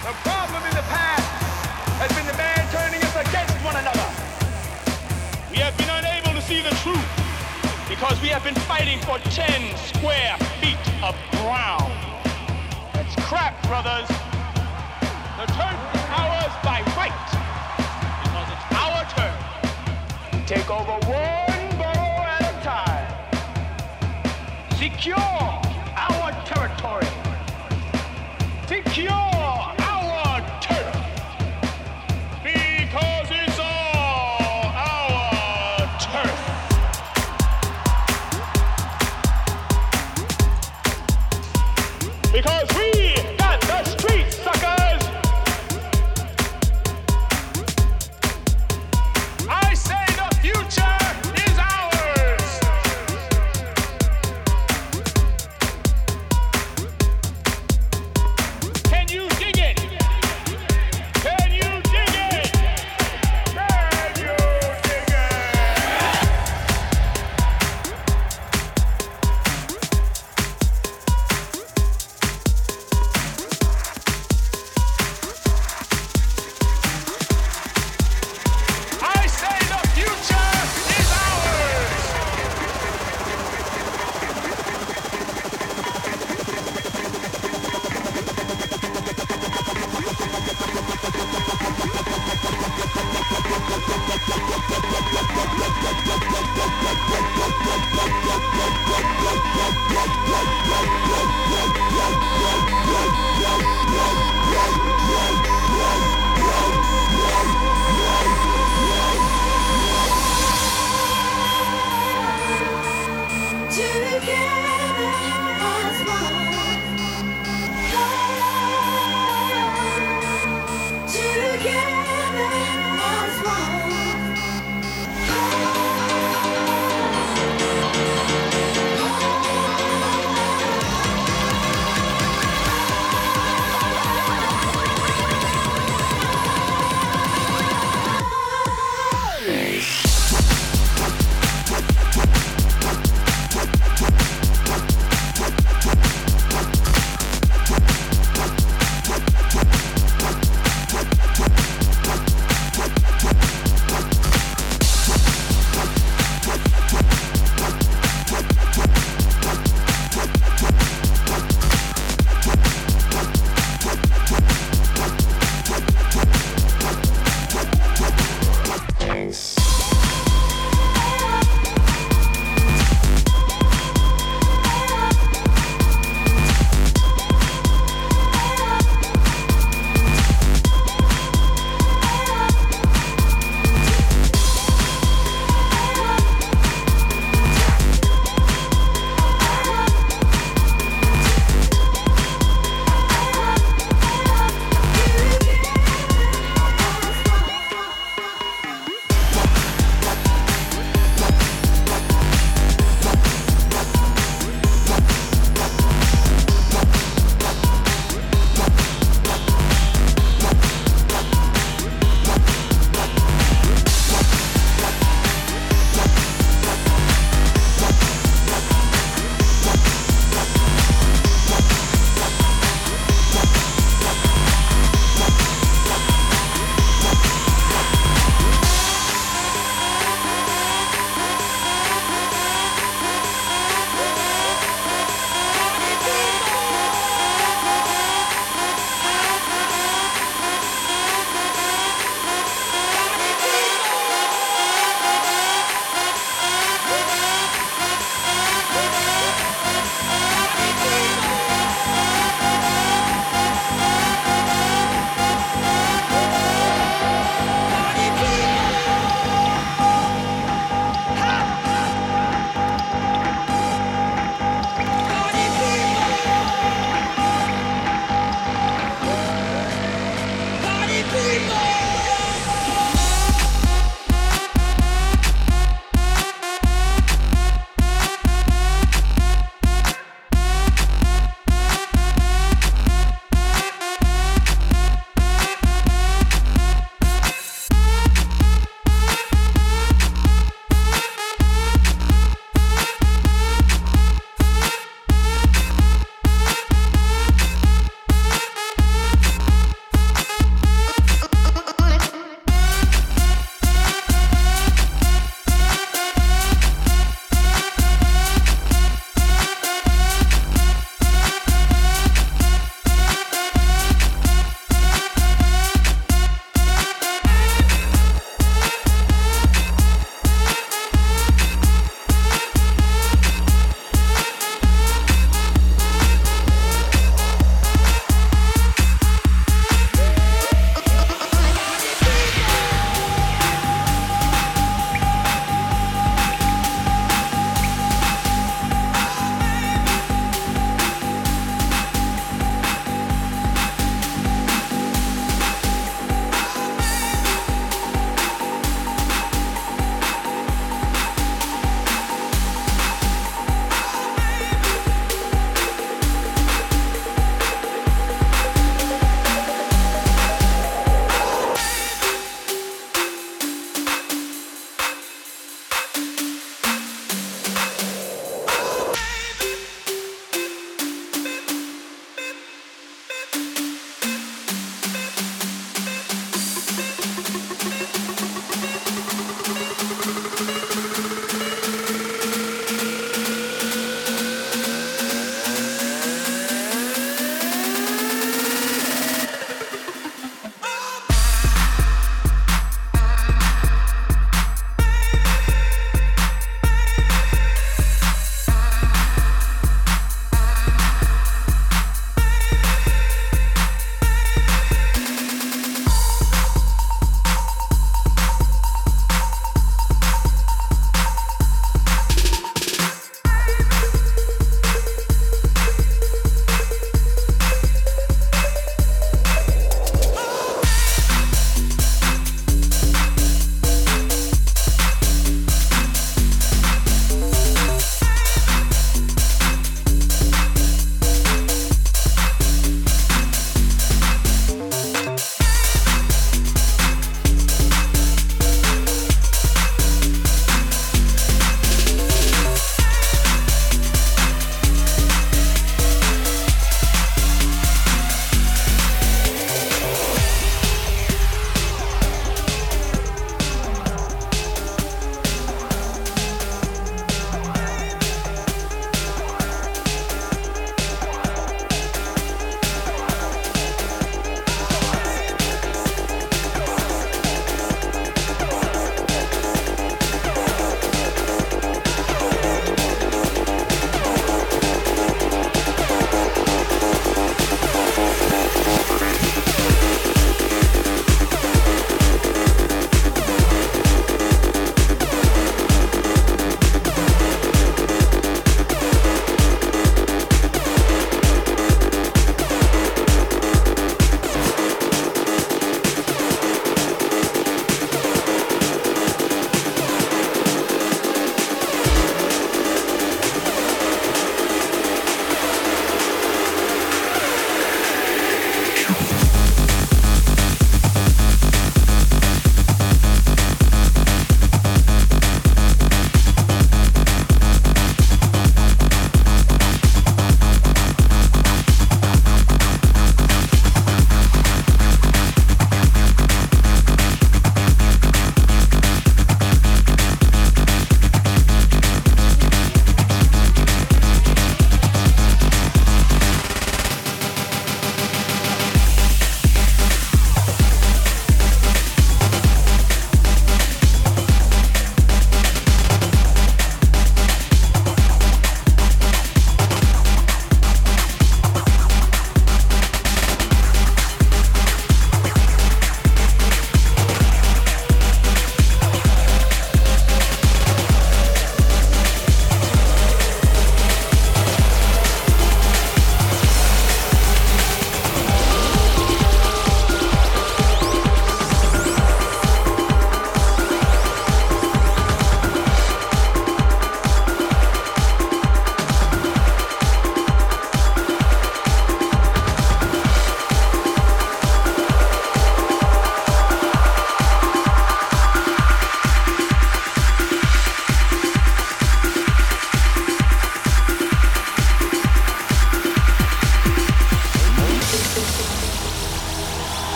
The problem in the past has been the man turning us against one another. We have been unable to see the truth because we have been fighting for 10 square feet of ground. That's crap, brothers. The turf is ours by right because it's our turn. We take over one borough at a time. Secure our territory. Secure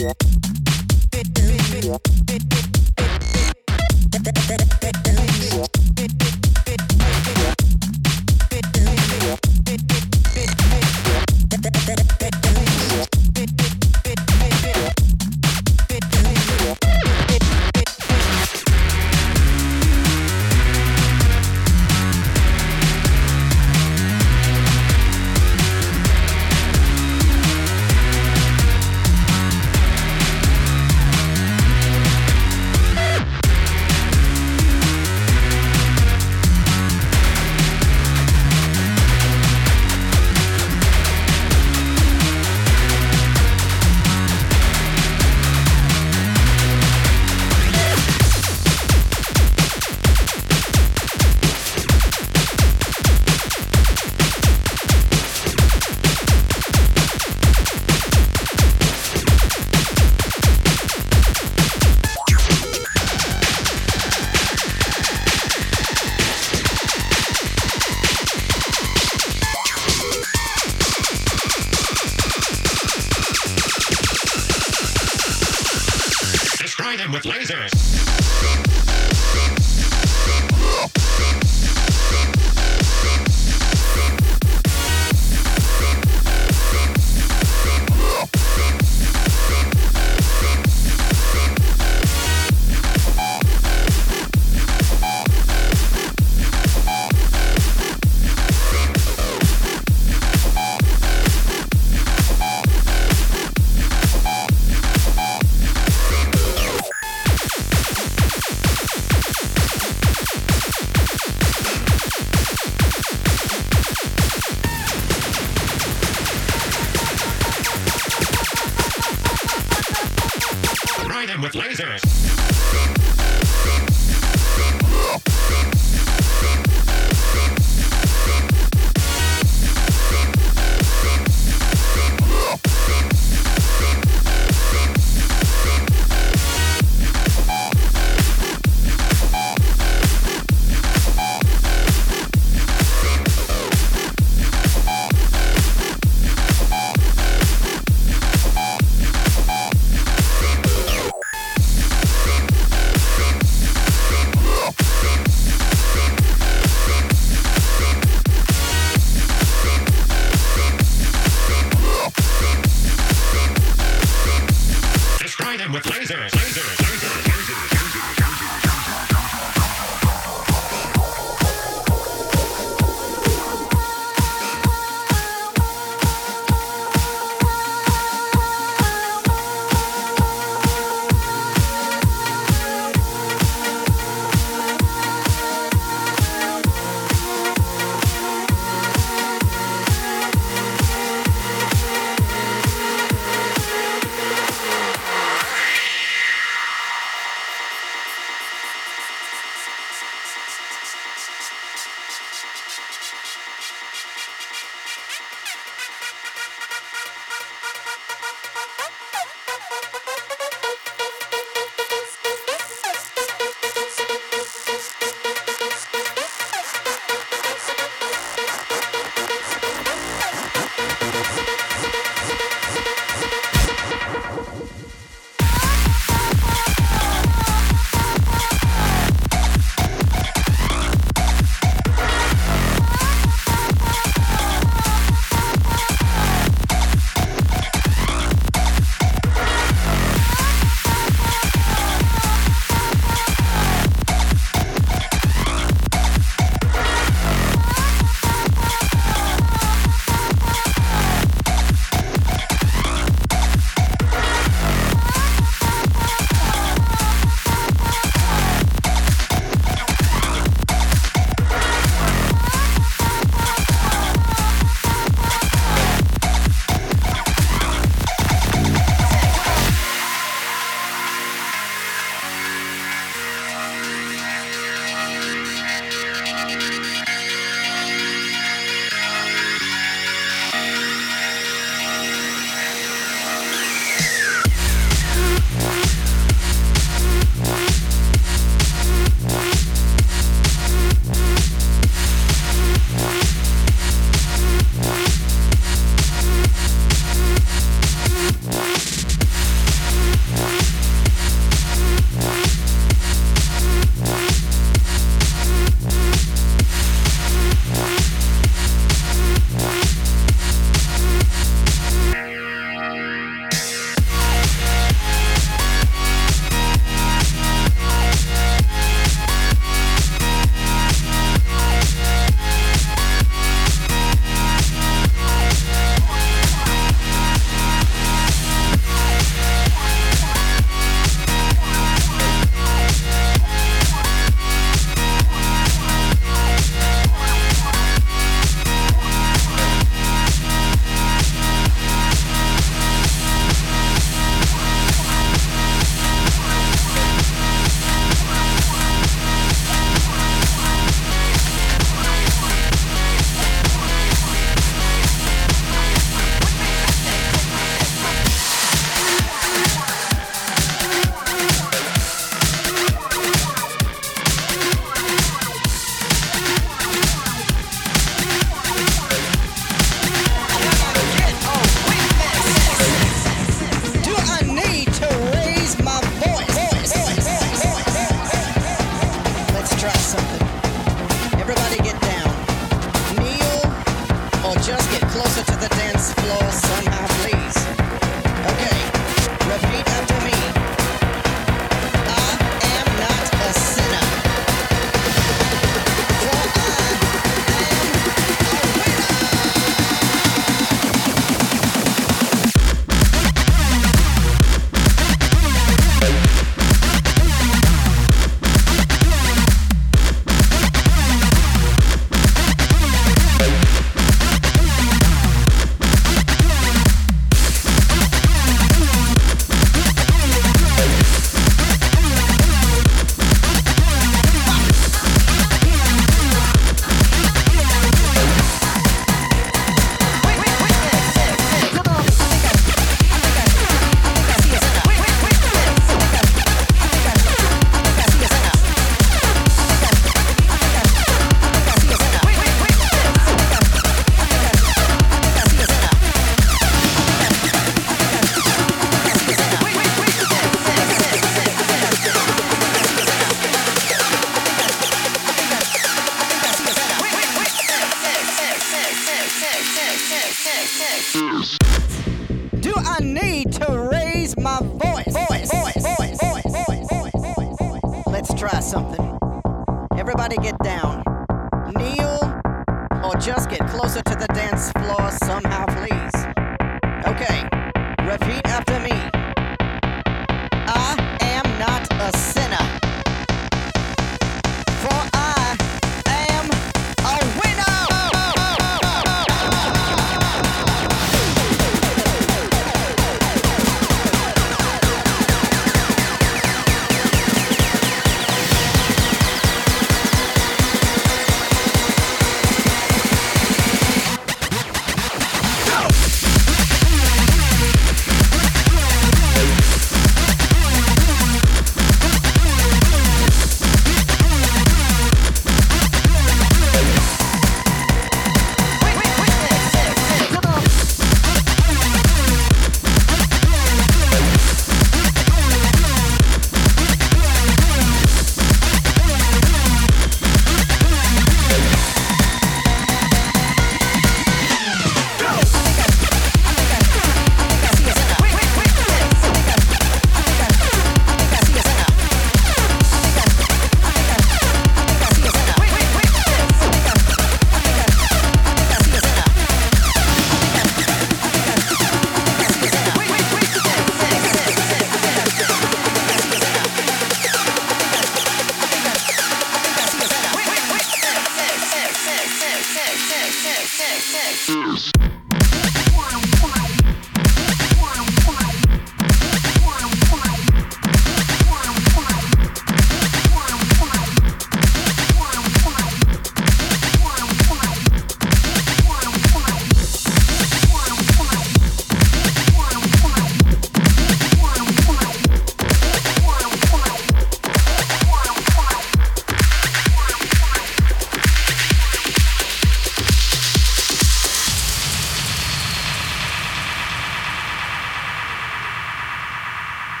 Yeah. Destroy them with lasers, lasers, lasers, lasers, lasers, lasers, lasers.